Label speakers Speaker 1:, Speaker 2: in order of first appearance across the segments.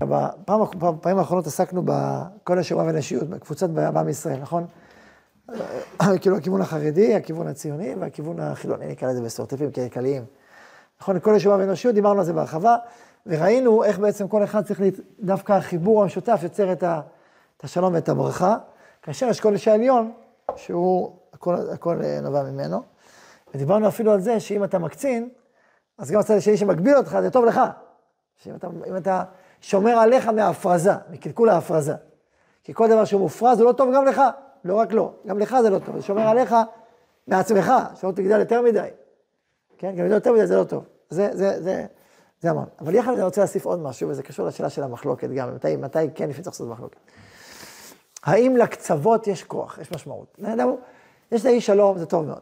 Speaker 1: בפעמים האחרונות עסקנו בכל השואה והנשיות, בקבוצות בעם ישראל, נכון? כאילו הכיוון החרדי, הכיוון הציוני והכיוון החילוני, נקרא לזה בסטריאוטיפים כלכליים. נכון, כל השואה והאנושיות, דיברנו על זה בהרחבה, וראינו איך בעצם כל אחד צריך, דווקא החיבור המשותף יוצר את השלום ואת הברכה, כאשר יש קודש העליון, שהוא, הכל, הכל אה, נובע ממנו. ודיברנו אפילו על זה שאם אתה מקצין, אז גם הצד השני שמגביל אותך, זה טוב לך. שאם אתה, אתה שומר עליך מההפרזה, מקלקול ההפרזה. כי כל דבר שהוא מופרז הוא לא טוב גם לך, לא רק לו, גם לך זה לא טוב, זה שומר עליך מעצמך, שלא תגדל יותר מדי. כן, גם יותר מדי זה לא טוב. זה, זה, זה, זה המון. אבל יחד אני רוצה להוסיף עוד משהו, וזה קשור לשאלה של המחלוקת גם, מתי, מתי כן לפי צריך לעשות מחלוקת. האם לקצוות יש כוח, יש משמעות? יש לאיש שלום, זה טוב מאוד.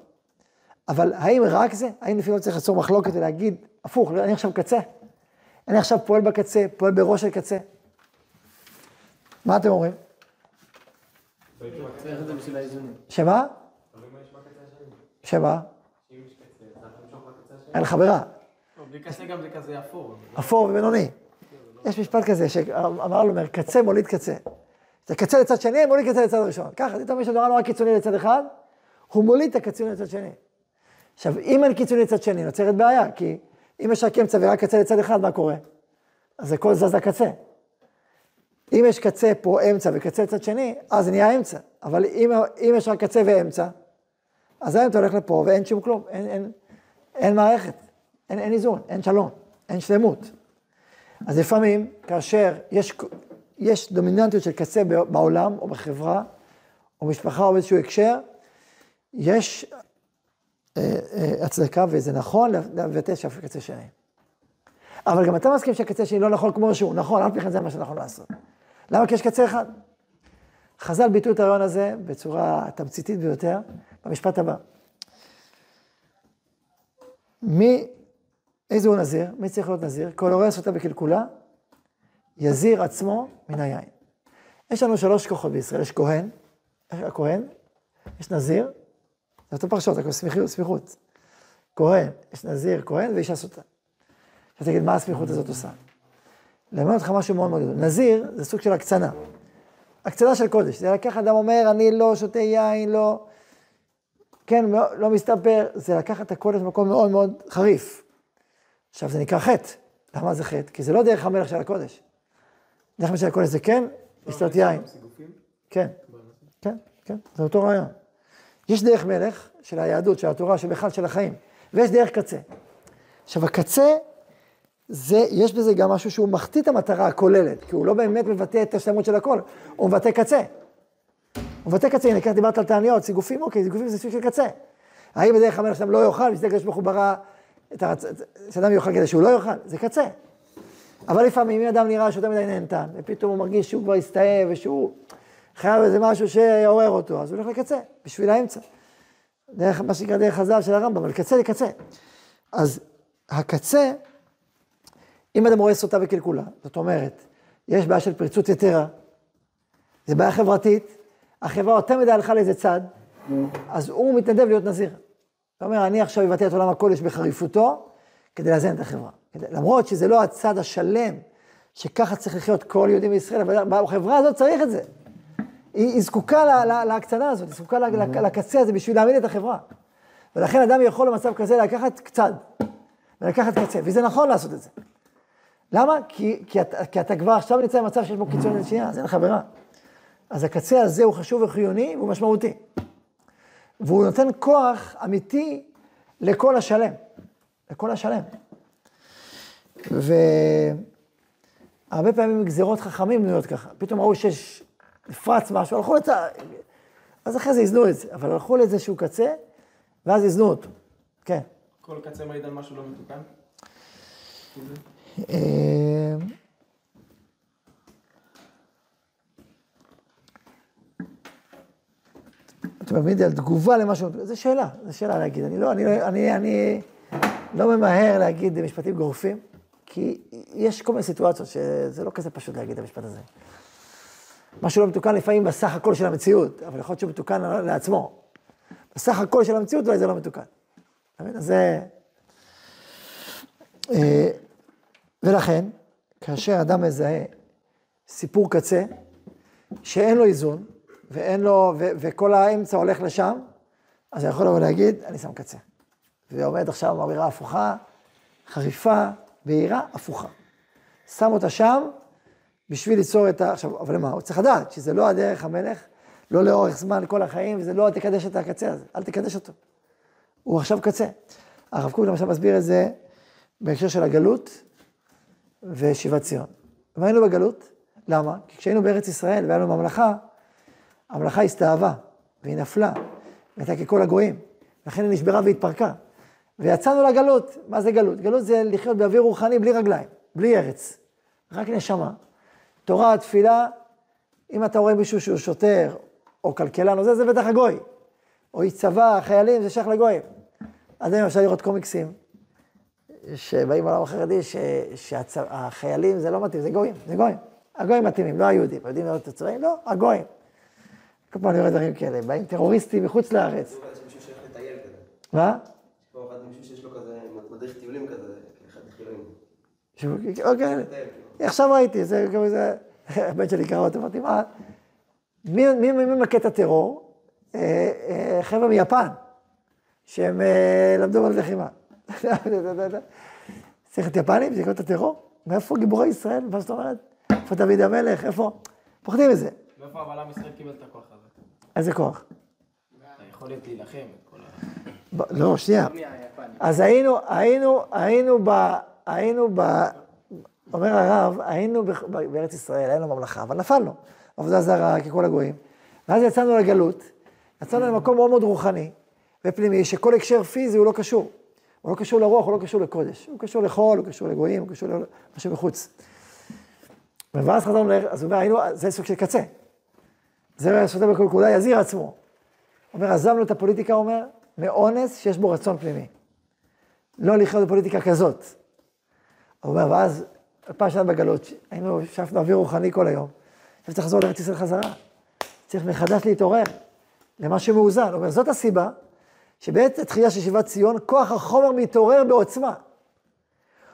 Speaker 1: אבל האם רק זה? האם לפעמים צריך לעצור מחלוקת ולהגיד, הפוך, אני עכשיו קצה? אני עכשיו פועל בקצה, פועל בראש הקצה? מה אתם אומרים? שמה? שמה? אין לך ברירה.
Speaker 2: בלי קצה גם זה כזה אפור.
Speaker 1: אפור ובינוני. יש משפט כזה שאמר לו, קצה מוליד קצה. זה קצה לצד שני, מוליד קצה לצד ראשון. ככה, זה תמיד שנורא נורא קיצוני לצד אחד, הוא מוליד את הקיצוני לצד שני. עכשיו, אם אין קיצוני לצד שני, נוצרת בעיה, כי אם יש רק אמצע ורק קצה לצד אחד, מה קורה? אז הכל זז לקצה. אם יש קצה פה אמצע וקצה לצד שני, אז נהיה אמצע. אבל אם, אם יש רק קצה ואמצע, אז האמצע הולך לפה ואין שום כלום, אין, אין, אין מערכת, אין, אין איזון, אין שלום, אין שלמות. אז לפעמים, כאשר יש, יש דומיננטיות של קצה בעולם, או בחברה, או משפחה, או באיזשהו הקשר, יש הצדקה, וזה נכון לבטא שאף קצה שני. אבל גם אתה מסכים שהקצה שני לא נכון כמו שהוא, נכון, אף פי זה מה שנכון לעשות. למה? כי יש קצה אחד. חז"ל ביטאו את הרעיון הזה בצורה תמציתית ביותר, במשפט הבא. מי, איזה הוא נזיר? מי צריך להיות נזיר? כל הורס אותה בקלקולה, יזיר עצמו מן היין. יש לנו שלוש כוחות בישראל, יש כהן, הכהן, יש נזיר, זה אותו פרשות, רק סמיכות, סמיכות. כהן, יש נזיר, כהן ואישה סוטה. עכשיו תגיד, מה הסמיכות הזאת עושה? ללמד אותך משהו מאוד מאוד גדול. נזיר זה סוג של הקצנה. הקצנה של קודש. זה לקח אדם אומר, אני לא שותה יין, לא... כן, לא, לא מסתפר. זה לקחת את הקודש במקום מאוד מאוד חריף. עכשיו, זה נקרא חטא. למה זה חטא? כי זה לא דרך המלך של הקודש. דרך המלך של הקודש זה כן, לשתות יין. כן, כן, כן, זה אותו רעיון. יש דרך מלך של היהדות, של התורה, שבכלל של החיים, ויש דרך קצה. עכשיו, הקצה זה, יש בזה גם משהו שהוא מחטיא את המטרה הכוללת, כי הוא לא באמת מבטא את השלמות של הכל, הוא מבטא קצה. הוא מבטא קצה, הנה, ככה דיברת על תעניות, סיגופים, אוקיי, סיגופים זה סוג של קצה. האם בדרך המלך שם לא יאכל, בשביל הקדוש ברוך הוא ברא. שאדם יאכל כדי שהוא לא יאכל, זה קצה. אבל לפעמים, אם אדם נראה שיותר מדי נהנתן, ופתאום הוא מרגיש שהוא כבר הסתאב, ושהוא חייב איזה משהו שיעורר אותו, אז הוא הולך לקצה, בשביל האמצע. דרך, מה שנקרא דרך חז"ל של הרמב"ם, אבל קצה לקצה. אז הקצה, אם אדם רואה סוטה וקלקולה, זאת אומרת, יש בעיה של פריצות יתרה, זה בעיה חברתית, החברה יותר מדי הלכה לאיזה צד, אז הוא מתנדב להיות נזיר. אתה אומר, אני עכשיו אבטא את עולם הקודש בחריפותו, כדי לאזן את החברה. כדי, למרות שזה לא הצד השלם, שככה צריך לחיות כל יהודי בישראל, אבל בחברה הזאת צריך את זה. היא, היא זקוקה לה, לה, להקצנה הזאת, היא זקוקה mm-hmm. לקצה הזה בשביל להעמיד את החברה. ולכן אדם יכול במצב כזה לקחת קצת, ולקחת קצה, וזה נכון לעשות את זה. למה? כי, כי, אתה, כי אתה כבר עכשיו נמצא במצב שיש בו קיצון לשנייה, אז אין לך ברירה. אז הקצה הזה הוא חשוב וחיוני והוא משמעותי. והוא נותן כוח אמיתי לכל השלם, לכל השלם. והרבה פעמים גזירות חכמים בנויות ככה. פתאום ראו שיש נפרץ משהו, הלכו לצד... אז אחרי זה איזנו את זה, אבל הלכו לאיזשהו קצה, ואז איזנו אותו. כן.
Speaker 2: כל קצה מעיד על משהו לא מתוקן?
Speaker 1: אה, אתה מבין, על תגובה למשהו, זו שאלה, זו שאלה להגיד. אני לא, אני, אני, אני לא ממהר להגיד משפטים גורפים, כי יש כל מיני סיטואציות שזה לא כזה פשוט להגיד את המשפט הזה. משהו לא מתוקן לפעמים בסך הכל של המציאות, אבל יכול להיות שהוא מתוקן לעצמו. בסך הכל של המציאות אולי זה לא מתוקן. אז זה... אה, ולכן, כאשר אדם מזהה סיפור קצה, שאין לו איזון, ואין לו, ו, וכל האמצע הולך לשם, אז אני יכול לבוא להגיד, אני שם קצה. ועומד עכשיו אווירה הפוכה, חריפה, בהירה, הפוכה. שם אותה שם בשביל ליצור את ה... עכשיו, אבל מה, הוא צריך לדעת שזה לא הדרך המלך, לא לאורך זמן כל החיים, וזה לא תקדש את הקצה הזה, אל תקדש אותו. הוא עכשיו קצה. הרב קוק למשל מסביר את זה בהקשר של הגלות ושיבת ציון. והיינו בגלות, למה? כי כשהיינו בארץ ישראל והיה לנו ממלכה, הממלכה הסתאבה, והיא נפלה, והייתה ככל הגויים, לכן היא נשברה והתפרקה. ויצאנו לגלות, מה זה גלות? גלות זה לחיות באוויר רוחני בלי רגליים, בלי ארץ, רק נשמה. תורה, תפילה, אם אתה רואה מישהו שהוא שוטר, או כלכלן, או זה, זה בטח הגוי. או איש צבא, חיילים, זה שייך לגויים. עד היום אפשר לראות קומיקסים, שבאים לעולם החרדי, שהחיילים זה לא מתאים, זה גויים, זה גויים. הגויים מתאימים, לא היהודים. היהודים לראות את הצבעים? לא, הגויים. כל פעם אני רואה דברים כאלה, באים טרוריסטים מחוץ לארץ. מה? מדריך טיולים כזה, כאחד חילונים. אוקיי, עכשיו ראיתי, זה כמו זה, הבן שלי קרא אותו, אמרתי, מה, מי ממקד את הטרור? אה, אה, חבר'ה מיפן, שהם אה, למדו על לחימה. צריך את יפנים, זה את הטרור? מאיפה גיבורי ישראל? מה זאת אומרת? איפה דוד המלך? איפה? פוחדים מזה.
Speaker 2: מאיפה אבל עם ישראל קיבל את הכוח הזה?
Speaker 1: איזה כוח?
Speaker 2: היכולת להילחם את כל
Speaker 1: ה... לא, שנייה. אז היינו, היינו, היינו ב... היינו ב... אומר הרב, היינו בארץ ישראל, היינו ממלכה, אבל נפלנו. עבודה זרה ככל הגויים. ואז יצאנו לגלות, יצאנו למקום מאוד מאוד רוחני ופנימי, שכל הקשר פיזי הוא לא קשור. הוא לא קשור לרוח, הוא לא קשור לקודש. הוא קשור לחול, הוא קשור לגויים, הוא קשור למה שבחוץ. ואז חזרנו, אז הוא אומר, היינו, זה סוג של קצה. זה סוטה בכל כולה, יזהיר עצמו. הוא אומר, עזבנו את הפוליטיקה, הוא אומר, מאונס שיש בו רצון פנימי. לא לחיות בפוליטיקה כזאת. הוא אומר, ואז, פעם שנה בגלות, היינו, שפנו אוויר רוחני כל היום. עכשיו צריך לחזור לארץ ישראל חזרה. צריך מחדש להתעורר למה שמאוזן. הוא אומר, זאת הסיבה שבעת התחילה של שיבת ציון, כוח החומר מתעורר בעוצמה.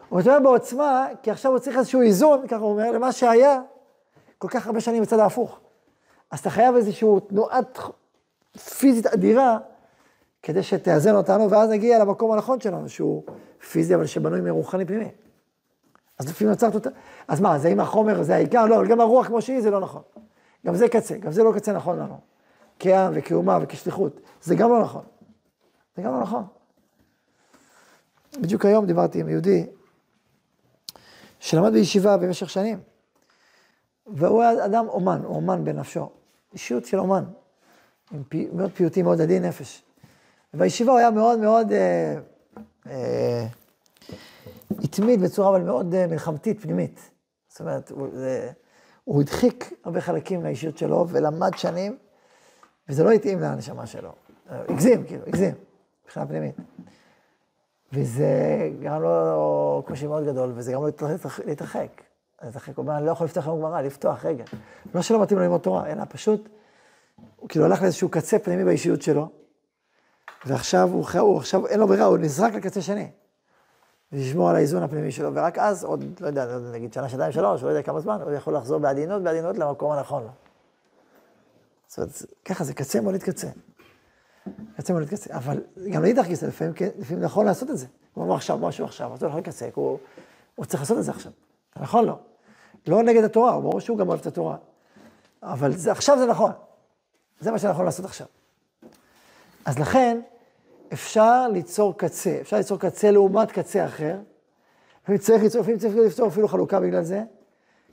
Speaker 1: הוא מתעורר בעוצמה, כי עכשיו הוא צריך איזשהו איזון, ככה הוא אומר, למה שהיה כל כך הרבה שנים בצד ההפוך. אז אתה חייב איזושהי תנועת פיזית אדירה, כדי שתאזן אותנו, ואז נגיע למקום הנכון שלנו, שהוא פיזי, אבל שבנוי מרוחני פנימי. אז לפעמים נוצרת אותה, אז מה, זה אם החומר זה העיקר? לא, גם הרוח כמו שהיא זה לא נכון. גם זה קצה, גם זה לא קצה נכון לנו. כעם וכאומה וכשליחות, זה גם לא נכון. זה גם לא נכון. בדיוק היום דיברתי עם יהודי שלמד בישיבה במשך שנים, והוא היה אדם אומן, הוא אומן בנפשו, אישיות של אומן, עם פי, מאוד פיוטי, מאוד עדין נפש. ובישיבה הוא היה מאוד מאוד, אה, אה, התמיד בצורה אבל מאוד אה, מלחמתית, פנימית. זאת אומרת, הוא, זה, הוא הדחיק הרבה חלקים מהאישיות שלו ולמד שנים, וזה לא התאים לנשמה שלו. הגזים, כאילו, הגזים, מבחינה פנימית. וזה גרם לו קושי מאוד גדול, וזה גרם לו להתרחק. להתרחק, הוא אומר, אני לא יכול לפתוח היום גמרא, לפתוח, רגע. לא שלא מתאים לו ללמוד תורה, אלא פשוט, הוא כאילו הלך לאיזשהו קצה פנימי באישיות שלו, ועכשיו הוא, הוא עכשיו אין לו ברירה, הוא נזרק לקצה שני. לשמור על האיזון הפנימי שלו, ורק אז, עוד, לא יודע, נגיד שנה, שנתיים, שלוש, לא יודע כמה זמן, הוא יכול לחזור בעדינות, בעדינות למקום הנכון לו. זאת אומרת, ככה זה קצה מוליד קצה. קצה מוליד קצה, אבל גם לאידך גיסא, לפעמים, כן, לפעמים נכון לעשות את זה. הוא אומר עכשיו, משהו עכשיו, אז הוא הולך לקצה, הוא, הוא צריך לעשות את זה עכשיו. נכון לו. לא? לא נגד התורה, הוא ברור שהוא גם אוהב את התורה. אבל זה, עכשיו זה נכון. זה מה שנכון לעשות עכשיו. אז לכן, אפשר ליצור קצה, אפשר ליצור קצה לעומת קצה אחר, לפעמים צריך ליצור, לפעמים צריך ליצור אפילו חלוקה בגלל זה,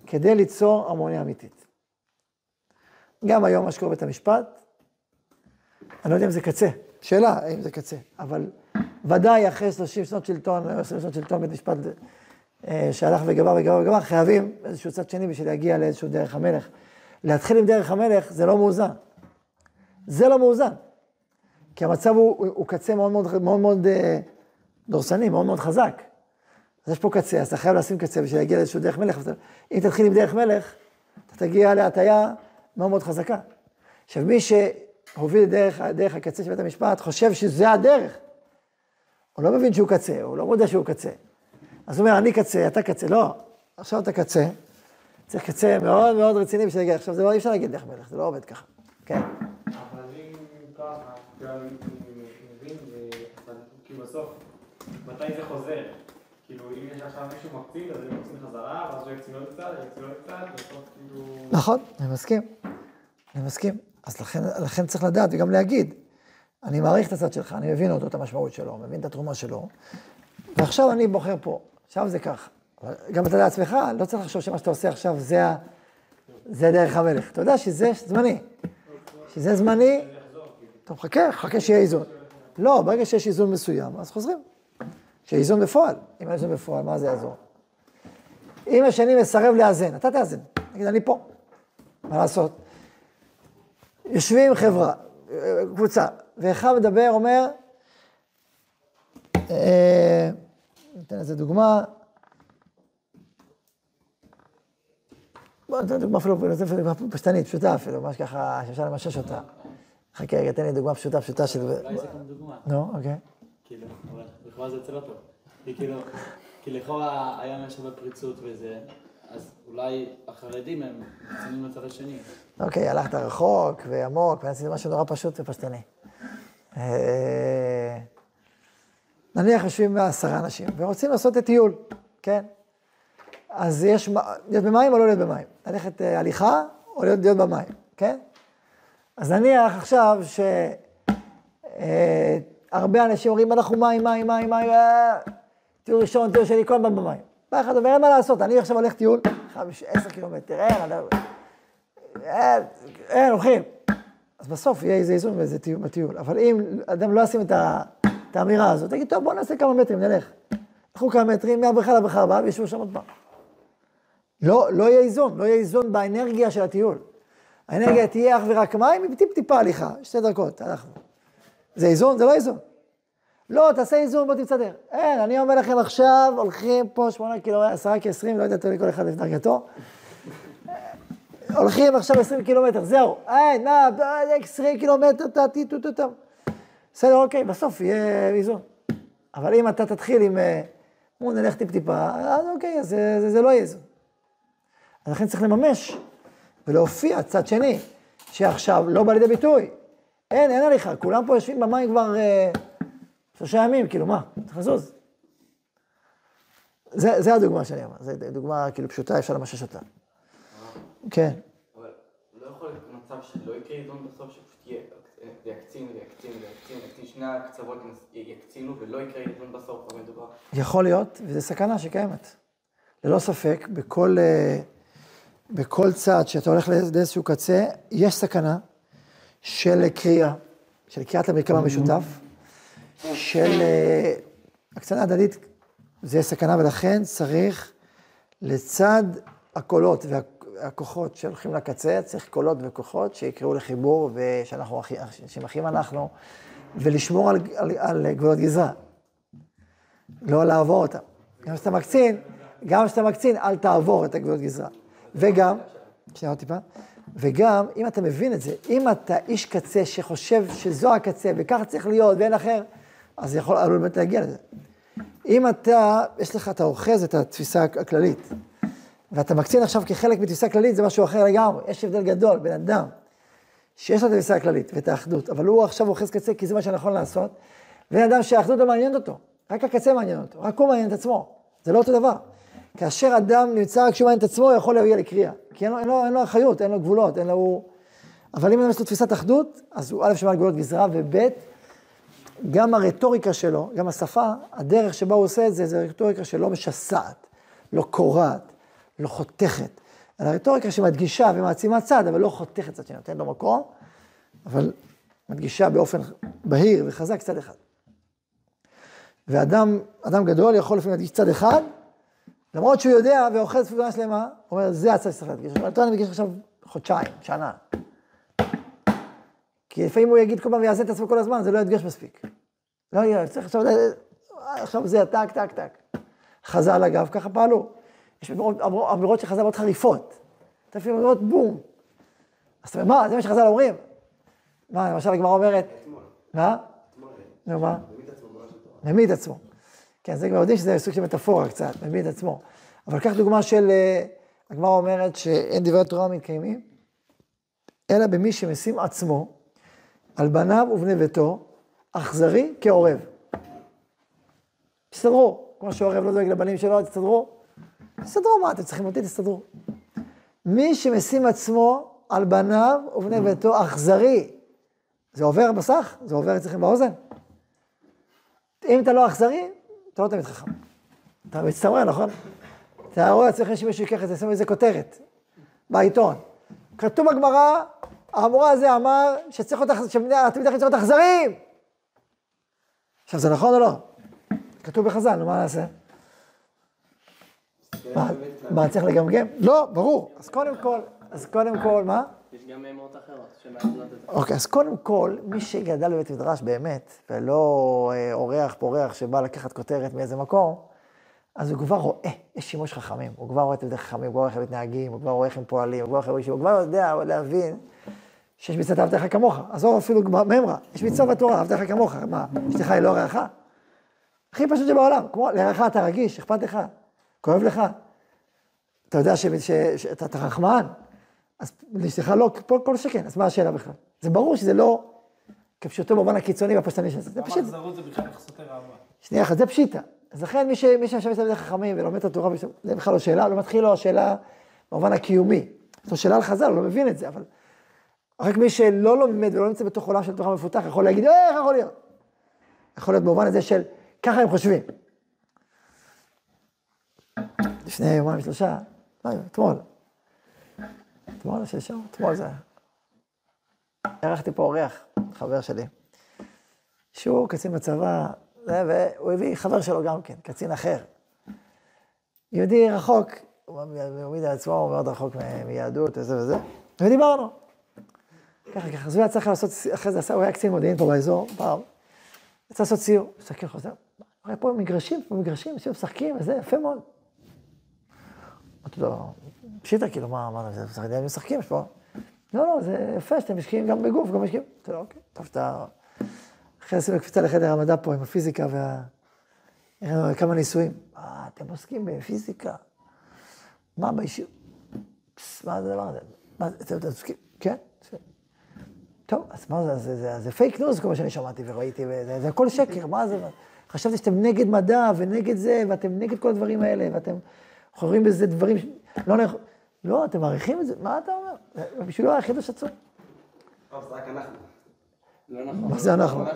Speaker 1: כדי ליצור הרמוניה אמיתית. גם היום מה שקורה בבית המשפט, אני לא יודע אם זה קצה, שאלה האם זה קצה, אבל ודאי אחרי 30 שנות שלטון, 20 שנות שלטון בית משפט אה, שהלך וגבר וגבר וגבר, חייבים איזשהו צד שני בשביל להגיע לאיזשהו דרך המלך. להתחיל עם דרך המלך זה לא מאוזן. זה לא מאוזן. כי המצב הוא, הוא קצה מאוד מאוד, מאוד, מאוד אה, דורסני, מאוד מאוד חזק. אז יש פה קצה, אז אתה חייב לשים קצה בשביל להגיע לאיזשהו דרך מלך. אם תתחיל עם דרך מלך, אתה תגיע להטייה מאוד מאוד חזקה. עכשיו, מי שהוביל דרך, דרך הקצה של בית המשפט, חושב שזה הדרך. הוא לא מבין שהוא קצה, הוא לא מודה שהוא קצה. אז הוא אומר, אני קצה, אתה קצה. לא, עכשיו אתה קצה, צריך קצה מאוד מאוד רציני בשביל להגיד, עכשיו זה לא, אי אפשר להגיד דרך מלך, זה לא עובד ככה. כן.
Speaker 3: אבל אם ככה, גם מבין, זה- כאילו בסוף, מתי זה חוזר? כאילו, אם יש עכשיו מישהו מקצין, אז הם מקצין חזרה, ואז הוא יקצין עוד קצת, יקצין עוד קצת, בסוף כאילו...
Speaker 1: נכון, אני מסכים. אני מסכים. אז לכן, לכן צריך לדעת וגם להגיד, אני מעריך את הצד שלך, אני מבין אותו, את המשמעות שלו, מבין את התרומה שלו, ועכשיו אני בוחר פה, עכשיו זה. אבל גם אתה לעצמך, לא צריך לחשוב שמה שאתה עושה עכשיו זה, זה דרך המלך. אתה יודע שזה זמני. שזה זמני, אתה מחכה, חכה שיהיה איזון. לא, ברגע שיש איזון מסוים, אז חוזרים. שיהיה איזון בפועל. אם אין איזון בפועל, מה זה יעזור? אם השני מסרב לאזן, אתה תאזן. תגיד, אני פה. מה לעשות? יושבים חברה, קבוצה, ואחד מדבר, אומר, אה, ניתן איזה דוגמה, בוא ניתן דוגמה אפילו, פשטנית, פשוטה אפילו, ממש ככה, שאפשר למשש אותה. חכה רגע, תן לי דוגמה פשוטה, פשוטה של...
Speaker 4: אולי זה גם דוגמה,
Speaker 1: נו, אוקיי.
Speaker 4: כאילו, אבל לכאורה זה יוצא לא טוב. כי כאילו, כי לכאורה היה להם שווה פריצות וזה, אז אולי החרדים הם מקצינים לצד השני.
Speaker 1: אוקיי, הלכת רחוק ועמוק, ועשיתי משהו נורא פשוט ופשטני. אה, נניח יושבים עשרה אנשים ורוצים לעשות את טיול, כן? אז יש, להיות במים או לא להיות במים? ללכת אה, הליכה או להיות במים, כן? אז נניח עכשיו שהרבה אנשים אומרים, אנחנו מים, מים, מים, מים, אה, טיול ראשון, טיול שני, כל הזמן במים. בא אחד אומר, אין מה לעשות, אני עכשיו הולך טיול, חמש, עשר קילומטר, לא- אין, אין, הולכים. אז בסוף יהיה איזה איזון באיזה טיול. אבל אם אדם לא ישים את, את האמירה הזאת, תגיד, טוב, בוא נעשה כמה מטרים, נלך. הלכו כמה מטרים, מהבריכה לבריכה הבאה, וישבו שם עוד פעם. לא, לא יהיה איזון, לא יהיה איזון באנרגיה של הטיול. האנרגיה תהיה אך ורק מים עם טיפ-טיפה הליכה, שתי דקות, הלכנו. זה איזון? זה לא איזון. לא, תעשה איזון, בוא תמצדר. אין, אני אומר לכם עכשיו, הולכים פה שמונה קילו, עשרה כעשרים, לא יודע, תלוי כל אחד לפי דרגתו. הולכים עכשיו 20 קילומטר, זהו, אין, מה, 20 קילומטר, טה, טו, טו, טו. בסדר, אוקיי, בסוף יהיה איזון. אבל אם אתה תתחיל עם, אה, נו, נלך טיפ-טיפה, אז אוקיי, אז זה, זה, זה לא יהיה איזון. אז לכן צריך לממש ולהופיע צד שני, שעכשיו לא בא לידי ביטוי. אין, אין הליכה, כולם פה יושבים במים כבר אה, שלושה ימים, כאילו, מה, צריך לזוז. זה, זה הדוגמה שאני אומר, זו דוגמה כאילו פשוטה, אפשר למשש אותה. כן.
Speaker 5: אבל לא יכול להיות מצב שלא יקרה איזון בסוף, שפשוט יהיה, זה יקצין ויקצין ויקצין שני הקצוות יקצינו ולא יקרה איזון בסוף.
Speaker 1: יכול להיות, וזו סכנה שקיימת. ללא ספק, בכל, אה, בכל צעד שאתה הולך לאיזשהו קצה, יש סכנה של קריאה, של קריאת המרקם המשותף, של אה, הקצנה הדדית, זה סכנה, ולכן צריך לצד הקולות והכוחות שהולכים לקצה, צריך קולות וכוחות שיקראו לחיבור, ושאנחנו אחי- שהם אחים אנחנו, ולשמור על, על, על גבולות גזרה. לא לעבור אותם. גם כשאתה מקצין, גם כשאתה מקצין, אל תעבור את הגבולות גזרה. וגם, שנייה עוד טיפה, וגם, אם אתה מבין את זה, אם אתה איש קצה שחושב שזו הקצה וככה צריך להיות ואין אחר, אז יכול, עלול באמת להגיע לזה. אם אתה, יש לך, אתה אוחז את התפיסה הכללית, ואתה מקצין עכשיו כחלק מתפיסה כללית, זה משהו אחר לגמרי. יש הבדל גדול בין אדם שיש לו את התפיסה הכללית ואת האחדות, אבל הוא עכשיו אוחז קצה כי זה מה שנכון לעשות, ואין אדם שהאחדות לא מעניינת אותו, רק הקצה מעניין אותו, רק הוא מעניין את עצמו, זה לא אותו דבר. כאשר אדם נמצא רק כשהוא מעניין את עצמו, יכול להגיע לקריאה, כי אין לו, אין לו, אין לו אחריות, אין לו גבולות, אין לו... אבל אם יש לו תפיסת אחדות, אז הוא א' שומע על גבולות גזרה, וב' גם הרטוריקה שלו, גם השפה, הדרך שבה הוא עושה את זה, זה רטוריקה שלא משסעת, לא קורעת, לא חותכת, אלא רטוריקה שמדגישה ומעצימה צד, אבל לא חותכת צד שנותן לו מקום, אבל מדגישה באופן בהיר וחזק צד אחד. ואדם, אדם גדול יכול לפעמים להדגיש צד אחד, למרות שהוא יודע ואוחז תפילה שלמה, הוא אומר, זה הצד שצריך להדגיש. אבל אותו אני מדגיש עכשיו חודשיים, שנה. כי לפעמים הוא יגיד כל פעם ויעשה את עצמו כל הזמן, זה לא ידגש מספיק. לא יהיה, צריך עכשיו, עכשיו זה טק, טק, טק. חז"ל אגב, ככה פעלו. יש אמירות, אמירות של חז"ל מאוד חריפות. לפעמים אמירות בום. אז אתה אומר, מה, זה מה שחז"ל אומרים? מה, למשל הגמרא אומרת, מה? נו, מה? ממית עצמו. כן, זה כבר יודעים שזה סוג של מטאפורה קצת, ממית עצמו. אבל קח דוגמה של, אה, הגמרא אומרת שאין דברי תורה מתקיימים, אלא במי שמשים עצמו על בניו ובני ביתו, אכזרי כעורב. תסתדרו, כמו שעורב לא דואג לבנים שלו, תסתדרו. תסתדרו, מה אתם צריכים אותי? תסתדרו. מי שמשים עצמו על בניו ובני ביתו אכזרי, זה עובר בסך? זה עובר אצלכם באוזן? אם אתה לא אכזרי, אתה לא תמיד חכם. אתה מצטמרר, נכון? אתה רואה לעצמך שמישהו ייקח את זה, שם איזה כותרת בעיתון. כתוב בגמרא, המורה הזה אמר שצריך להיות, שהתלמיד החיים צריך להיות אכזריים. עכשיו, זה נכון או לא? כתוב בחז"ל, נו, מה נעשה? מה, צריך לגמגם? לא, ברור. אז קודם כל, אז קודם כל, מה?
Speaker 2: יש גם אמרות אחרות שמעזרות את זה.
Speaker 1: אוקיי, אז קודם כל, מי שגדל בבית מדרש באמת, ולא אה, אורח פורח שבא לקחת כותרת מאיזה מקום, אז הוא כבר רואה, יש שימוש חכמים, הוא כבר רואה את תלמידי חכמים, הוא כבר רואה איך הם מתנהגים, הוא כבר רואה איך הם פועלים, הוא כבר רואה הוא כבר יודע להבין שיש מצוות אהבת לך כמוך. עזוב אפילו ממרה, יש מצווה בתורה, אהבת כמוך, מה, אשתך היא לא רעך? הכי פשוט שבעולם, כמו לרעך אתה רגיש, אכפת לך, כואב לך. אתה יודע שאתה רחמן, אז לאשתך לא, כל, כל שכן, אז מה השאלה בכלל? זה ברור שזה לא כפשוטו במובן הקיצוני והפשטני של זה, זה פשוט.
Speaker 2: אכזרות זה בכלל סותר אהבה.
Speaker 1: שנייה אחת, זה פשיטה. אז לכן מי שיושב אצל חכמים ולומד את התורה, זה בכלל לא שאלה, לא מתחיל לו השאלה במובן הקיומי. זו שאלה על חז"ל, הוא לא מבין את זה, אבל רק מי שלא לומד ולא נמצא בתוך עולם של תורה מפותח, יכול להגיד, "אה, איך יכול להיות? יכול להיות במובן הזה של, ככה הם חושבים. לפני יומיים שלושה, לא, אתמול, אתמול או שלשום, אתמול זה היה. אירחתי פה אורח, חבר שלי, שהוא קצין בצבא, והוא הביא חבר שלו גם כן, קצין אחר. יהודי רחוק, הוא מעמיד על עצמו, הוא מאוד רחוק מיהדות וזה וזה, ודיברנו. ככה ככה, אז הוא היה צריך לעשות, אחרי זה עשה, הוא היה קצין מודיעין פה באזור, פעם, יצא לעשות סיור, מסתכל, חוזר, הרי פה מגרשים, פה מגרשים, אנשים משחקים, וזה יפה מאוד. אמרתי לו, פשיטה, כאילו, מה, מה, זה משחקים, הם משחקים, יש פה. לא, לא, זה יפה שאתם משקיעים גם בגוף, גם משקיעים. אמרתי לו, אוקיי, טוב, אתה... אחרי עשינו קפיצה לחדר המדע פה עם הפיזיקה וה... היה לנו כמה ניסויים. אה, אתם עוסקים בפיזיקה? מה? פס, מה זה הדבר הזה? מה אתם עוסקים? כן? טוב, אז מה זה, זה, זה, זה fake news, כל מה שאני שמעתי וראיתי, וזה, זה הכל שקר, מה זה? חשבתי שאתם נגד מדע ונגד זה, ואתם נגד כל הדברים האלה, ואתם חוברים בזה דברים, לא נכ... לא, אתם מעריכים את זה? מה אתה אומר? זה בשבילו היה חידוש עצום.
Speaker 5: טוב, זה רק אנחנו.
Speaker 4: לא נכון.
Speaker 1: מה זה אנחנו?
Speaker 4: לא.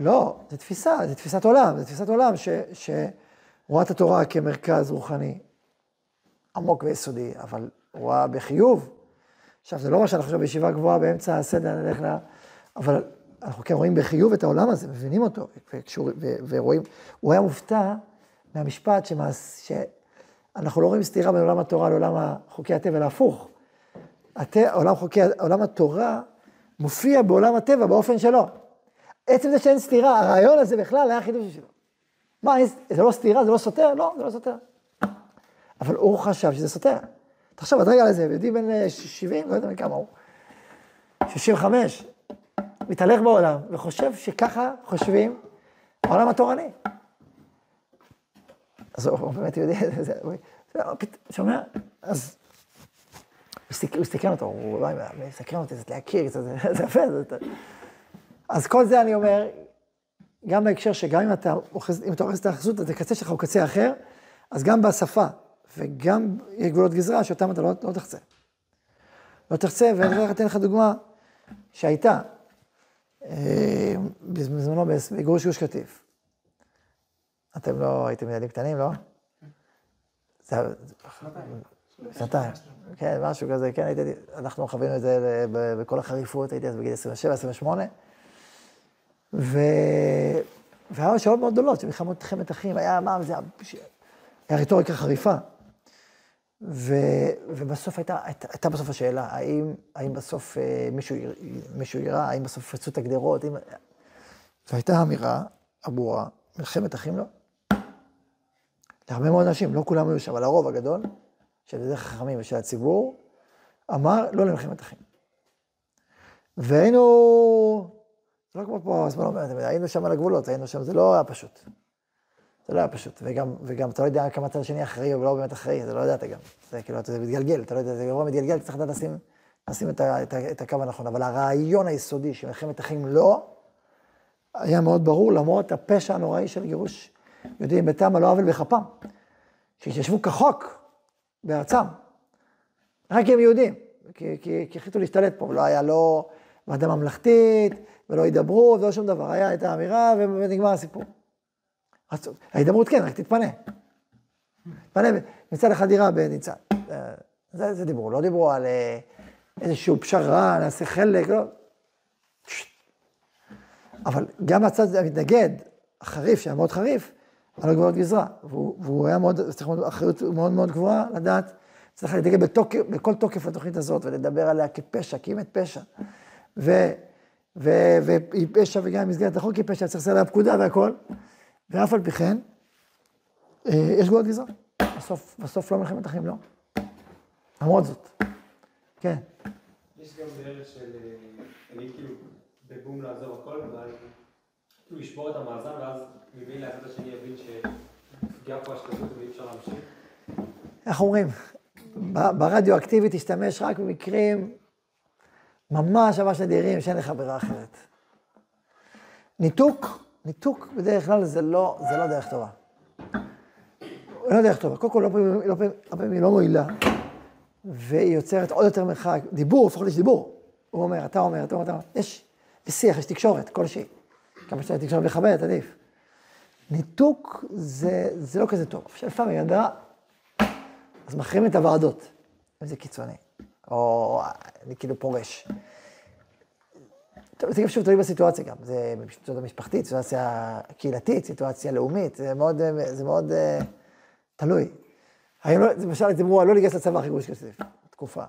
Speaker 1: לא, זו תפיסה, זו תפיסת עולם, זו תפיסת עולם שרואה את התורה כמרכז רוחני עמוק ויסודי, אבל רואה בחיוב. עכשיו, זה לא מה שאנחנו עכשיו בישיבה גבוהה באמצע הסדר, נלך ל... אבל אנחנו כן רואים בחיוב את העולם הזה, מבינים אותו, ו, ורואים, הוא היה מופתע מהמשפט שמעש, שאנחנו לא רואים סתירה בין עולם התורה לעולם חוקי הטבע, אלא הפוך. הת... עולם, חוקי, עולם התורה מופיע בעולם הטבע באופן שלו. עצם זה שאין סתירה, הרעיון הזה בכלל היה חידוש שלו. מה, זה לא סתירה, זה לא סותר? לא, זה לא סותר. אבל הוא חשב שזה סותר. תחשוב, עד רגע לזה, יהודי בן אה, 70, לא יודע מכמה הוא, 65, מתהלך בעולם וחושב שככה חושבים העולם התורני. אז הוא באמת יהודי, שומע? אז הוא הסתכל אותו, הוא אולי מסקרן אותי קצת להכיר, זה יפה. זה- זה- אז כל זה אני אומר, גם בהקשר שגם אם אתה אוחז, אם אתה אוחז את האחזות, אז הקצה שלך הוא קצה אחר, אז גם בשפה וגם יש גבולות גזרה שאותם אתה לא, לא תחצה. לא תחצה, ואני אתן לך דוגמה שהייתה אה, בזמנו בגירוש גוש קטיף. אתם לא הייתם ילדים קטנים, לא? שנתיים. כן, משהו כזה, כן, הייתי, אנחנו חווינו את זה בכל החריפות, הייתי אז בגיל 27, 28. ו... והיה שעות מאוד גדולות, של מלחמות מלחמת אחים, היה מה, זה היה, רטוריקה חריפה. ו... ובסוף הייתה, הייתה, הייתה בסוף השאלה, האם, האם בסוף אה, מישהו, מישהו יירה, האם בסוף יפרצו את הגדרות, אם... והייתה אמירה הברורה, מלחמת אחים לא. להרבה מאוד אנשים, לא כולם היו שם, אבל הרוב הגדול, של ידי חכמים ושל הציבור, אמר לא למלחמת אחים. והיינו, זה לא כמו פה, השמאל אומר, היינו שם על הגבולות, היינו שם, זה לא היה פשוט. זה לא היה פשוט, וגם, וגם אתה לא יודע כמה הצד השני אחראי או לא באמת אחראי, אתה לא ידעת גם. זה כאילו, זה מתגלגל, אתה לא יודע, זה אירוע מתגלגל, צריך לדעת לשים, לשים את, ה, את, ה, את הקו הנכון. אבל הרעיון היסודי של מלחמת אחים לא, היה מאוד ברור, למרות הפשע הנוראי של גירוש יהודים ביתם על לא עוול בכפם. שהתיישבו כחוק בארצם, רק כי הם יהודים, כי, החליטו להשתלט פה, ולא היה לא ועדה ממלכתית, ולא הידברות, ולא שום דבר, היה את האמירה ונגמר הסיפור. ההידברות כן, רק תתפנה. תתפנה, מצד אחד דירה בניצן. זה, זה דיברו, לא דיברו על אה, איזושהי פשרה, נעשה חלק, לא. אבל גם הצד המתנגד, החריף, שהיה מאוד חריף, על הגבולות גזרה, והוא, והוא היה מאוד, צריך אחריות מאוד מאוד גבוהה לדעת, צריך בתוקף, בכל תוקף לתוכנית הזאת ולדבר עליה כפשע, כי באמת פשע. ו, והיא פשע וגם במסגרת החוק היא פשע, צריך לסדר פקודה והכל, ואף על פי כן, אה, יש גבולות גזרה. בסוף, בסוף לא מלחמת אחים, לא. למרות זאת. כן.
Speaker 3: יש גם דרך של, אה, נגיד כאילו, בבום לעזוב הכל, אבל כאילו לשבור את המאזן, ואז ממילא הצד השני יבין שפגיעה פה השתתפות ואי אפשר להמשיך.
Speaker 1: איך אומרים? ברדיואקטיבי תשתמש רק במקרים ממש ממש נדירים שאין לך ברירה אחרת. ניתוק, ניתוק בדרך כלל זה לא, זה לא דרך טובה. לא דרך טובה. קודם כל, לא פעמים, לא פעמים, הרבה פעמים היא לא מועילה, והיא יוצרת עוד יותר מרחק. דיבור, לפחות יש דיבור. הוא אומר, אתה אומר, אתה אומר, אתה אומר. יש, יש שיח, יש תקשורת כלשהי. כמה שאתה תקשורת לכבד, עדיף. ניתוק זה, זה לא כזה טוב. לפעמים ידע, אז מחרימים את הוועדות, אם זה קיצוני, או אני כאילו פורש. טוב, זה גם שוב תלוי בסיטואציה גם, זה סיטואציה משפחתית, סיטואציה קהילתית, סיטואציה לאומית, זה מאוד, זה מאוד uh, תלוי. היום, לא- למשל, על לא להיגש לצבא אחרי גוש כסף, תקופה.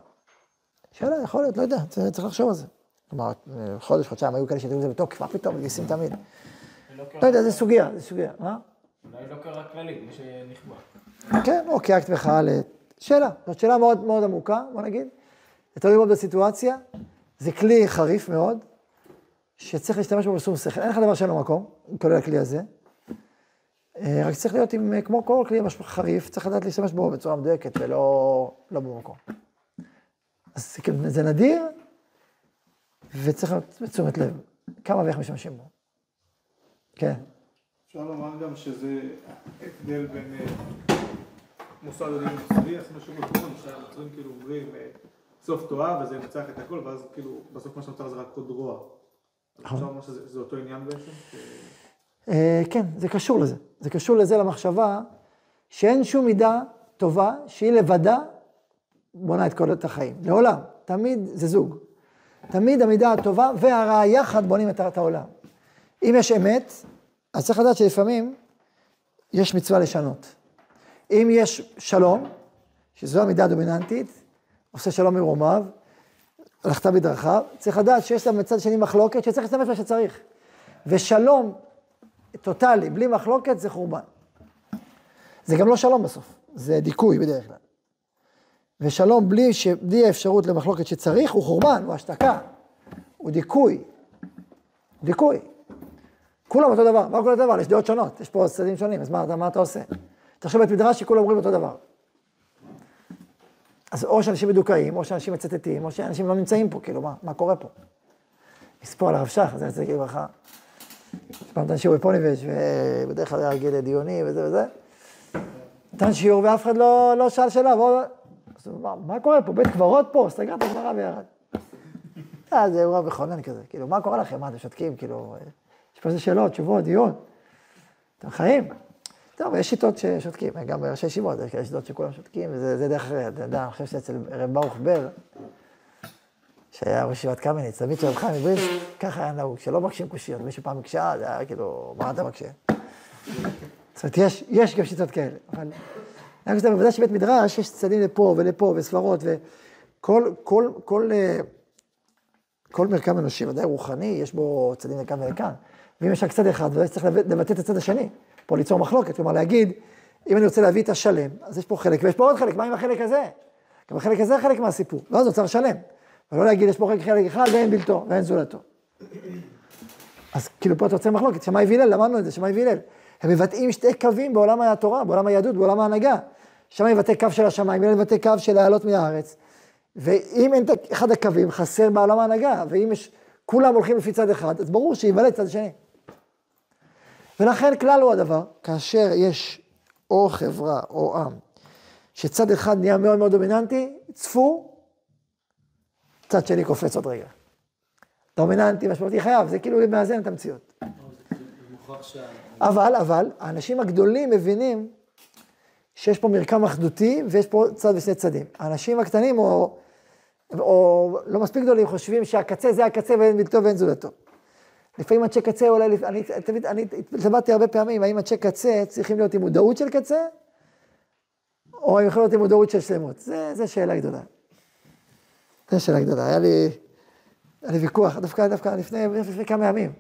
Speaker 1: שאלה, יכול להיות, לא יודע, צריך לחשוב על זה. כלומר, חודש, חודשיים, היו כאלה את זה בתוקף, מה פתאום, מתגייסים תמיד. לא יודע, זה סוגיה, זה סוגיה, מה?
Speaker 2: אולי לא קרה כללית, מי שנכבה.
Speaker 1: כן, או כאקט מחאה ל... שאלה, זאת שאלה מאוד מאוד עמוקה, בוא נגיד. תלוי מאוד בסיטואציה, זה כלי חריף מאוד, שצריך להשתמש בו בשום שכל. אין לך דבר שאין לו מקום, כולל הכלי הזה. אה, רק צריך להיות עם, כמו כל כלי חריף, צריך לדעת להשתמש בו בצורה מדויקת ולא לא במקום. אז זה זה נדיר, וצריך להיות בתשומת לב, כמה ואיך משתמשים בו. כן.
Speaker 6: אפשר לומר גם שזה הבדל בין אה, מוסד הדין הנוצרי, עשינו שיעור בקורונה, שהנוצרים כאילו אומרים אה, סוף תורה וזה ינצח את הכל, ואז כאילו בסוף מה שנוצר זה רק עוד רוע. אז אפשר לומר שזה זה אותו עניין בעצם?
Speaker 1: אה, כן, זה קשור לזה. זה קשור לזה למחשבה שאין שום מידה טובה שהיא לבדה בונה את כל את החיים. לעולם. תמיד זה זוג. תמיד המידה הטובה והרע יחד בונים את את העולם. אם יש אמת, אז צריך לדעת שלפעמים יש מצווה לשנות. אם יש שלום, שזו המידה הדומיננטית, עושה שלום ממרומיו, הלכת בדרכיו, צריך לדעת שיש לה מצד שני מחלוקת, שצריך להשתמש מה שצריך. ושלום טוטאלי, בלי מחלוקת, זה חורבן. זה גם לא שלום בסוף, זה דיכוי בדרך כלל. ושלום בלי, ש... בלי האפשרות למחלוקת שצריך, הוא חורבן, הוא השתקה, הוא דיכוי. דיכוי. כולם אותו דבר, מה כל הדבר? יש דעות שונות, יש פה צדדים שונים, אז מה, אתה- מה אתה עושה? תחשוב בית מדרש שכולם אומרים אותו דבר. אז או שאנשים מדוכאים, או שאנשים מצטטים, או שאנשים לא נמצאים פה, כאילו, מה, מה קורה פה? מספור על הרב שך, זה יצא ברכה. פעם נתן שיעור בפוניבז' ובדרך כלל היה רגיל דיוני וזה וזה. נתן שיעור ואף אחד לא, לא שאל שאלה, ועוד... מה קורה פה? בית קברות פה? סגר את הגמרא וירד. אה, זה אירוע מכונן כזה, כאילו, מה קורה לכם? מה, אתם שותקים? כאילו, יש פה איזה שאלות, תשובות, דיון. אתם חיים? טוב, יש שיטות ששותקים, גם בראשי ישיבות, יש כאלה שיטות שכולם שותקים, וזה זה דרך אחרת. אני חושב שאצל רב ברוך בר, שהיה ראש ישיבת קמניץ, תמיד חיים מבריסק, ככה היה נהוג, שלא מקשים קושיות, מישהו פעם הקשה, זה היה כאילו, מה אתה מקשה? זאת אומרת, יש גם שיטות כאלה, אבל אני חושב שבוודאי שבית מדרש יש צדדים לפה ולפה וסברות, וכל כל, כל, אה, כל מרקם אנושי, ודאי רוחני, יש בו צדדים לכאן ולכאן. ואם יש רק צד אחד, ודאי שצריך לבטא את הצד השני, פה ליצור מחלוקת, כלומר להגיד, אם אני רוצה להביא את השלם, אז יש פה חלק, ויש פה עוד חלק, מה עם החלק הזה? גם החלק הזה חלק מהסיפור, ואז נוצר שלם. ולא להגיד, יש פה רק חלק אחד ואין בלתו, ואין זולתו. אז כאילו פה אתה רוצה מחלוקת, שמאי והלל, למדנו את זה, שמאי והלל. הם מבטאים שתי קווים בעולם התורה, בעולם היהדות, בעולם ההנהגה. שם יבטא קו של השמיים, אלה יבטא קו של לעלות מהארץ. ואם אין אחד הקווים, חסר בעולם ההנהגה, ואם יש, כולם הולכים לפי צד אחד, אז ברור שיוולד צד שני. ולכן כלל הוא הדבר, כאשר יש או חברה או עם, שצד אחד נהיה מאוד מאוד דומיננטי, צפו, צד שני קופץ עוד רגע. דומיננטי, משמעותי חייב, זה כאילו מאזן את המציאות. אבל, אבל, האנשים הגדולים מבינים שיש פה מרקם אחדותי ויש פה צד ושני צדדים. האנשים הקטנים או, או לא מספיק גדולים חושבים שהקצה זה הקצה ואין בלתו ואין זולתו. לפעמים אנשי קצה אולי, אני תמיד, אני התלבטתי הרבה פעמים, האם אנשי קצה צריכים להיות עם מודעות של קצה, או הם יכולים להיות עם מודעות של שלמות. זה, זה שאלה גדולה. זו שאלה גדולה. היה לי, היה לי ויכוח, דווקא, דווקא לפני, לפני כמה ימים.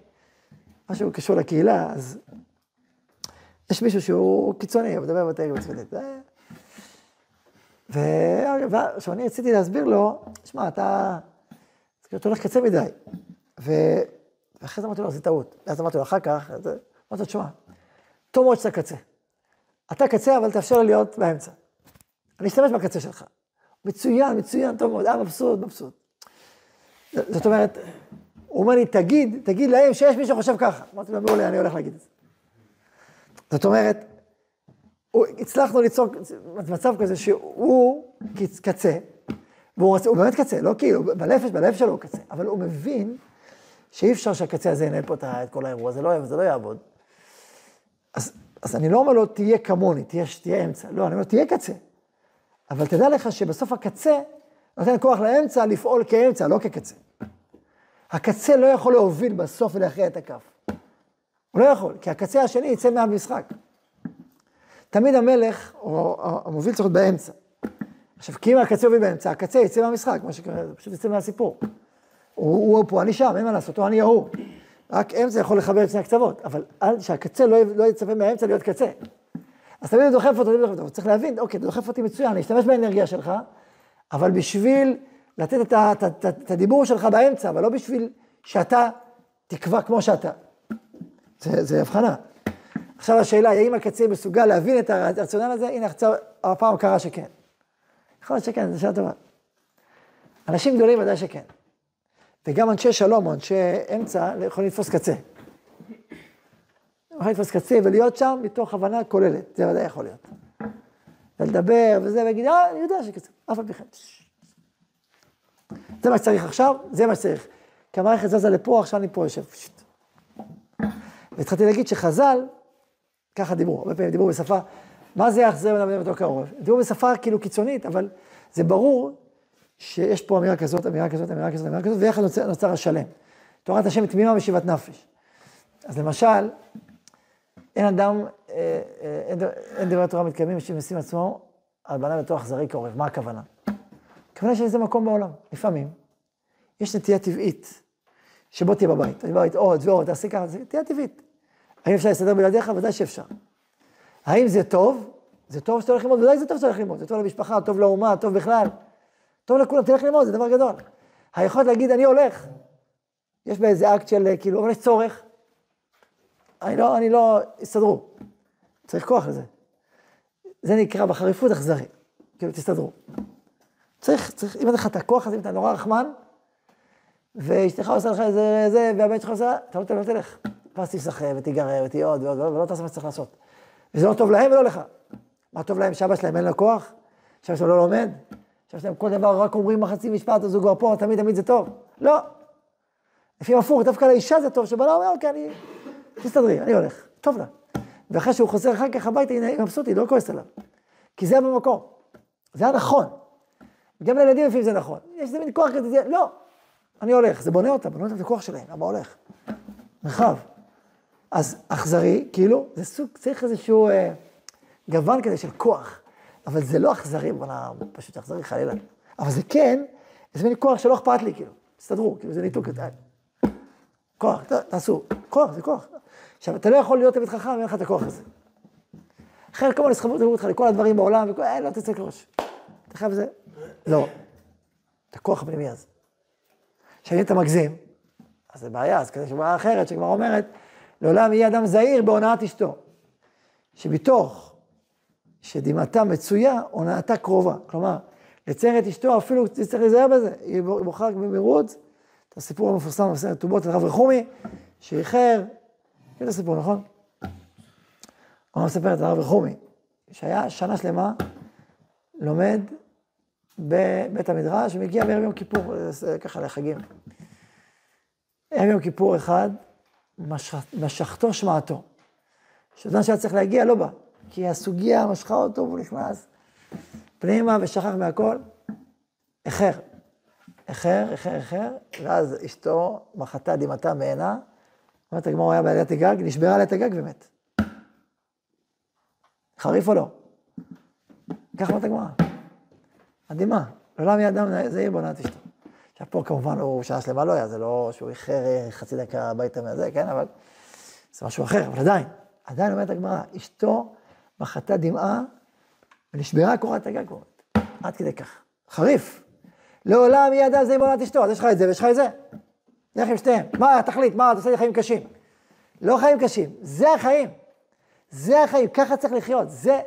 Speaker 1: משהו קשור לקהילה, אז יש מישהו שהוא קיצוני, הוא מדבר בתרגם הצפונית. ועכשיו אני רציתי להסביר לו, שמע, אתה, אתה הולך קצה מדי. ואחרי זה אמרתי לו, זה טעות. ואז אמרתי לו, אחר כך, אמרתי לו, תשמע, טוב מאוד שאתה קצה. אתה קצה, אבל תאפשר לי להיות באמצע. אני אשתמש בקצה שלך. מצוין, מצוין, טוב מאוד, אה, מבסוט, מבסוט. זאת אומרת, הוא אומר לי, תגיד, תגיד להם שיש מי שחושב ככה. אמרתי לו, מעולה, אני הולך להגיד את זה. זאת אומרת, הצלחנו ליצור מצב כזה שהוא קצה, והוא רוצה, הוא באמת קצה, לא כאילו, בנפש, בלב שלו הוא קצה, אבל הוא מבין שאי אפשר שהקצה הזה ינהל פה את כל האירוע, זה לא, זה לא יעבוד. אז, אז אני לא אומר לו, תהיה כמוני, תהיה, תהיה אמצע, לא, אני אומר, תהיה קצה. אבל תדע לך שבסוף הקצה נותן כוח לאמצע לפעול כאמצע, לא כקצה. הקצה לא יכול להוביל בסוף ולהכריע את הכף. הוא לא יכול, כי הקצה השני יצא מהמשחק. תמיד המלך, או המוביל צריך להיות באמצע. עכשיו, כי אם הקצה יוביל באמצע, הקצה יצא מהמשחק, מה שקורה, זה פשוט יצא מהסיפור. הוא, הוא פה, אני שם, אין מה לעשות, הוא אני ההוא. רק אמצע יכול לחבר את שני הקצוות, אבל שהקצה לא, לא יצפה מהאמצע להיות קצה. אז תמיד הוא דוחף אותו, דוחף אותו, צריך להבין, אוקיי, דוחף אותי מצוין, אני אשתמש באנרגיה שלך, אבל בשביל לתת את הדיבור שלך באמצע, אבל לא בשביל שאתה תקבע כמו שאתה. זה, זה הבחנה. עכשיו השאלה היא, האם הקצה מסוגל להבין את הרציונל הזה? הנה, עכשיו, הפעם קרה שכן. יכול להיות שכן, זו שאלה טובה. אנשים גדולים ודאי שכן. וגם אנשי שלום או אנשי אמצע יכולים לתפוס קצה. יכולים לתפוס קצה ולהיות שם מתוך הבנה כוללת, זה ודאי יכול להיות. ולדבר וזה, ולהגיד, אה, אני יודע שקצה, אף על כן. זה מה שצריך עכשיו, זה מה שצריך. כי המערכת זזה לפה, עכשיו אני פה יושב. והתחלתי להגיד שחז"ל, ככה דיברו, הרבה פעמים דיברו בשפה, מה זה יחזר ונעמד בתוך העורף? דיברו בשפה כאילו קיצונית, אבל זה ברור שיש פה אמירה כזאת, אמירה כזאת, אמירה כזאת, אמירה כזאת, ויחד נוצר, נוצר השלם. תורת השם תמימה משיבת נפש. אז למשל, אין אדם, אה, אה, אין, אין דברי תורה מתקיימים שמשים עצמו על בנה בתוך אכזרי כעורף. מה הכוונה? הכוונה שיש איזה מקום בעולם. לפעמים יש נטייה טבעית, שבוא תהיה בבית, תהיה בבית עוד ועוד, תעשה ככה, נטייה טבעית. האם אפשר להסתדר בלעדיך? ודאי שאפשר. האם זה טוב? זה טוב שאתה הולך ללמוד, ודאי זה טוב שאתה הולך ללמוד, זה טוב למשפחה, טוב לאומה, טוב בכלל. טוב לכולם, תלך ללמוד, זה דבר גדול. היכולת להגיד, אני הולך, יש באיזה אקט של, כאילו, אבל יש צורך. אני לא, אני לא, יסתדרו. צריך כוח לזה. זה נקרא בחריפות אכזרי. כאילו, תסתדרו. צריך, צריך, אם אין לך את הכוח הזה, אם אתה נורא רחמן, ואשתך עושה לך איזה, זה, והבן שלך עושה, אתה לא תלך. ואז תיסחב ותיגרר ותהיה עוד ועוד, ולא תעשה מה שצריך לעשות. וזה לא טוב להם ולא לך. מה טוב להם, שאבא שלהם אין לו כוח? שאבא שלהם לא לומד? שאבא שלהם כל דבר רק אומרים מחצי משפט, אז הוא כבר פה, תמיד תמיד זה טוב. לא. לפעמים הפוך, דווקא לאישה זה טוב, שבעלה אומר, אוקיי, אני... תסתדרי, אני הולך, טוב לה. ואחרי שהוא חוזר אחר כך הביתה, היא מבסוטית, לא כועסת עליו. כי זה במקום. זה היה נכון. גם לילדים לפעמים זה נכון. יש איזה מין כוח כזה, לא. אני הולך, זה בונה אותם, בונה אותם את הכוח שלהם, למה הולך? מרחב. אז אכזרי, כאילו, זה סוג, צריך איזשהו אה, גוון כזה של כוח. אבל זה לא אכזרי, בוא'נה, פשוט אכזרי חלילה. אבל זה כן, איזה מין כוח שלא אכפת לי, כאילו. תסתדרו, כאילו, זה ניתוק. כוח, תעשו. כוח, זה כוח. עכשיו, אתה לא יכול להיות תלמיד חכם, אין לך את הכוח הזה. מיני סחבות ידברו אותך לכל הדברים בעולם, וכל, אה, לא תצא כראש. אתה חייב זה? לא. את הכוח הפנימי הזה. עכשיו, אם אתה מגזים, אז זה בעיה, אז כזה שבעיה אחרת שכבר אומרת, לעולם יהיה אדם זהיר בהונאת אשתו. שבתוך שדמעתה מצויה, הונאתה קרובה. כלומר, לצייר את אשתו, אפילו צריך להיזהר בזה, היא בוחרת במרוץ, את הסיפור המפורסם בסרט טובות על הרב רחומי, שאיחר, את הסיפור, נכון? הוא מספר את הרב רחומי, שהיה שנה שלמה לומד בבית המדרש, ומגיע בערב יום כיפור, זה ככה לחגים. ערב יום כיפור אחד, משכתו שמעתו. שאדם שהיה צריך להגיע לא בא, כי הסוגיה משכה אותו והוא נכנס פנימה ושכח מהכל. איחר. איחר, איחר, איחר, ואז אשתו מחתה דמעתה מעינה. אומרת הגמור, היה בעליית הגג, נשברה עליית הגג ומת. חריף או לא? ככה אומרת הגמרא. מדהימה. לעולם יהיה אדם זהיר בעונת אשתו. עכשיו פה כמובן הוא שעה שלמה לא היה, זה לא שהוא איחר אה, חצי דקה הביתה מהזה, כן, אבל זה משהו אחר, אבל עדיין, עדיין אומרת הגמרא, אשתו מחתה דמעה ונשברה קורת הגג. עד כדי כך. חריף. לעולם יהיה אדם זהיר בעונת אשתו, אז יש לך את זה ויש לך את זה. לך עם שתיהם. מה התכלית? מה, אתה עושה לי חיים קשים. לא חיים קשים, זה החיים. זה החיים, ככה צריך לחיות. זה,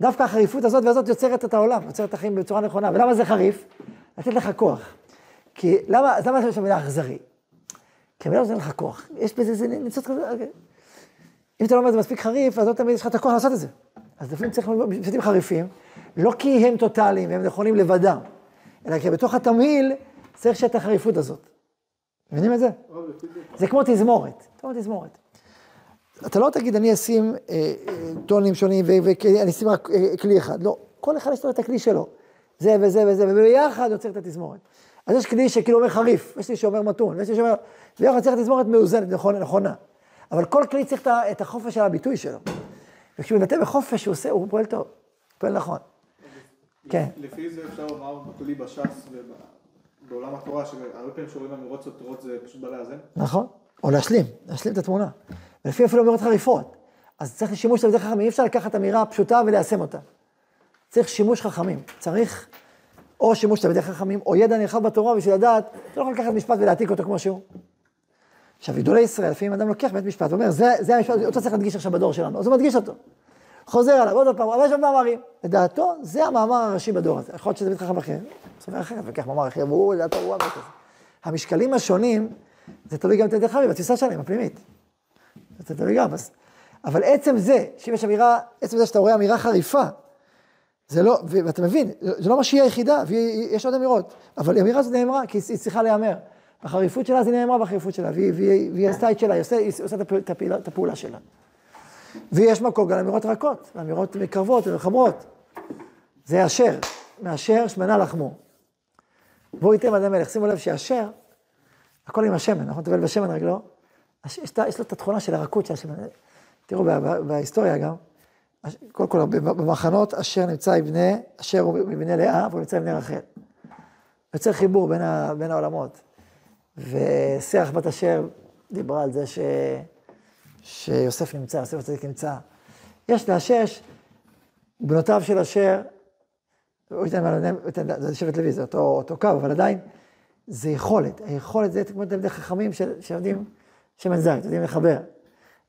Speaker 1: דווקא החריפות הזאת והזאת יוצרת את העולם, יוצרת את החיים בצורה נכונה. ולמה זה חריף? לתת לך כוח. כי למה, אז למה יש במילה אכזרי? כי המילה נותנת לך כוח. יש בזה איזה ניצוץ כזה, אוקיי. אם אתה לא אומר את זה מספיק חריף, אז לא תמיד יש לך את הכוח לעשות את זה. אז לפעמים צריך משפטים חריפים, לא כי הם טוטאליים והם נכונים לבדם, אלא כי בתוך התמהיל צריך שיהיה את החריפות הזאת. מבינים את זה? זה כמו תזמורת, כמו תזמורת. אתה לא תגיד, אני אשים אה, אה, טונים שונים ואני אשים רק אה, כלי אחד. לא, כל אחד יש לו את הכלי שלו. זה וזה וזה, וביחד יוצר את התזמורת. אז יש כלי שכאילו אומר חריף, יש לי שאומר מתון, ויש לי שאומר... ביחד צריך תזמורת מאוזנת, נכונה, נכונה. אבל כל כלי צריך את החופש של הביטוי שלו. וכשהוא מבטא בחופש, הוא עושה, הוא פועל טוב, הוא פועל נכון. כן.
Speaker 6: לפי זה אפשר לומר בכלי בש"ס ובעולם התורה, שהרבה פעמים שרואים אמירות סותרות זה פשוט בא לאזן.
Speaker 1: נכון, או להשלים, להשלים את התמונה. ולפי אפילו אמירות חריפות. אז צריך שימוש תלמידי חכמים, אי אפשר לקחת אמירה פשוטה וליישם אותה. צריך שימוש חכמים, צריך או שימוש תלמידי חכמים, או ידע נרחב בתורה בשביל לדעת, אתה לא יכול לקחת משפט ולהעתיק אותו כמו שהוא. עכשיו, גדולי ישראל, לפעמים אדם לוקח בית משפט, ואומר, זה, זה המשפט, אותו צריך להדגיש עכשיו בדור שלנו, אז הוא מדגיש אותו. חוזר עליו עוד פעם, אבל יש שם מאמרים. לדעתו, זה המאמר הראשי בדור הזה. יכול להיות שזה בית חכם אחר, סופר אחר, ולוקח מאמר אחר, והוא, לדעתו, הוא אמר כזה. המשקלים השונים, זה תלוי גם תלמידי חכמים, בתפיסה שלהם, הפנימית. זה תלוי גם. אבל עצם זה, שאם יש אמירה, עצם זה שאתה רואה אמירה חריפה, זה לא, ואתה מבין, זה לא מה שהיא היחידה, ויש עוד אמירות, אבל האמירה הזאת נאמרה, כי היא צריכה להיאמר. החריפות שלה, זה נאמרה בחריפות שלה, והיא, והיא, והיא עשתה את שלה, היא עושה, היא עושה את, הפעולה, את, הפעולה, את הפעולה שלה. ויש מקום גם לאמירות רכות, לאמירות מקרבות ומחברות. זה אשר, מאשר שמנה לחמו. בואו ייתן אדם מלך, שימו לב שאשר, הכל עם השמן, נכון? טבל בשמן רגלו, הש- יש, יש לו את התכונה של הרכות של השמן. תראו, בהיסטוריה גם, קודם כל, במחנות, אשר נמצא בני, אשר הוא מבני לאה, והוא נמצא בני רחל. יוצר חיבור בין, ה, בין העולמות. ושרח בת אשר דיברה על זה ש, שיוסף נמצא, יוסף הצדיק נמצא. יש לאשש, בנותיו של אשר, הוא ייתן זה שבט לוי, זה אותו, אותו קו, אבל עדיין, זה יכולת. היכולת זה כמו תלמידי חכמים של- שיודעים שמן זית, יודעים לחבר.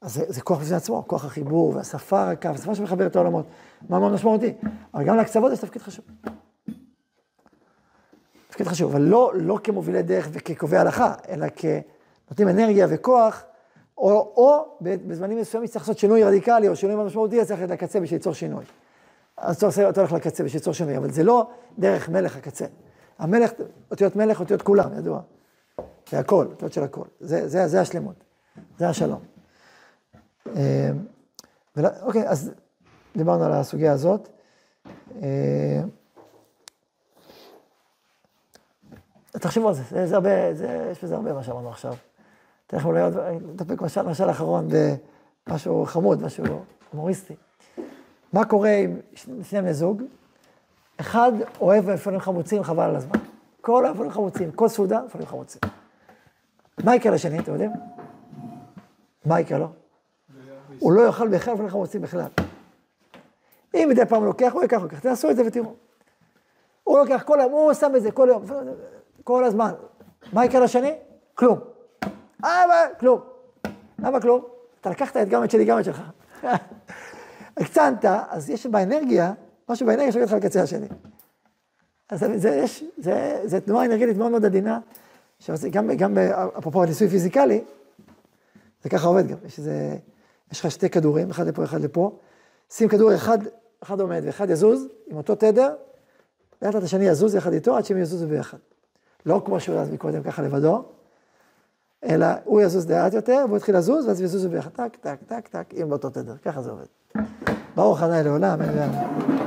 Speaker 1: אז זה, זה כוח בפני עצמו, כוח החיבור והשפה הרכה, והשפה שמחברת את העולמות. מה מאוד משמעותי. אבל גם לקצוות יש תפקיד חשוב. תפקיד חשוב, אבל לא, לא כמובילי דרך וכקובעי הלכה, אלא כנותנים אנרגיה וכוח, או, או בזמנים מסוימים צריך לעשות שינוי רדיקלי או שינוי מאוד משמעותי, אז צריך ללכת לקצה בשביל ליצור שינוי. אז אתה הולך לקצה בשביל ליצור שינוי, אבל זה לא דרך מלך הקצה. המלך, אותיות מלך, אותיות כולם, ידוע. זה הכל, אותיות של הכל. זה, זה, זה השלמות, זה השלום. אה, ול- אוקיי, אז דיברנו על הסוגיה הזאת. אה, תחשבו על זה, זה, זה הרבה, זה, יש בזה הרבה מה שאמרנו עכשיו. תכף אולי עוד, נדפק משל, משל אחרון במשהו חמוד, משהו הומוריסטי. מה קורה עם שני בני זוג? אחד אוהב מפעלים חמוצים, חבל על הזמן. כל המפעלים חמוצים, כל סעודה, מפעלים חמוצים. מה יקרה לשני, אתם יודעים? מה יקרה לו? הוא לא יאכל בכלל מפעלים חמוצים בכלל. אם מדי פעם לוקח, הוא ייקח, הוא ייקח. תעשו את זה ותראו. הוא לוקח כל היום, הוא שם את זה כל יום, כל הזמן. מה יקרה לשני? כלום. מה? כלום. למה כלום? אתה לקחת את גם את שלי, גם את שלך. הקצנת, אז יש באנרגיה, משהו באנרגיה שולח אותך לקצה השני. אז זה, יש, זה, זה תנועה אנרגטית מאוד מאוד עדינה, שעושה- גם, אפרופו ניסוי פיזיקלי, זה ככה עובד גם, יש איזה, יש לך שתי כדורים, אחד לפה, אחד לפה, שים כדור אחד, אחד עומד ואחד יזוז, עם אותו תדר, לאט לאט השני יזוז יחד איתו, עד שהם יזוזו ביחד. לא כמו שהוא אז מקודם, ככה לבדו, אלא הוא יזוז לאט יותר, והוא יתחיל לזוז, ואז יזוזו ביחד, טק, טק, טק, טק, עם אותו תדר, ככה זה עובד. ברוך ה' לעולם, אמן ואמן.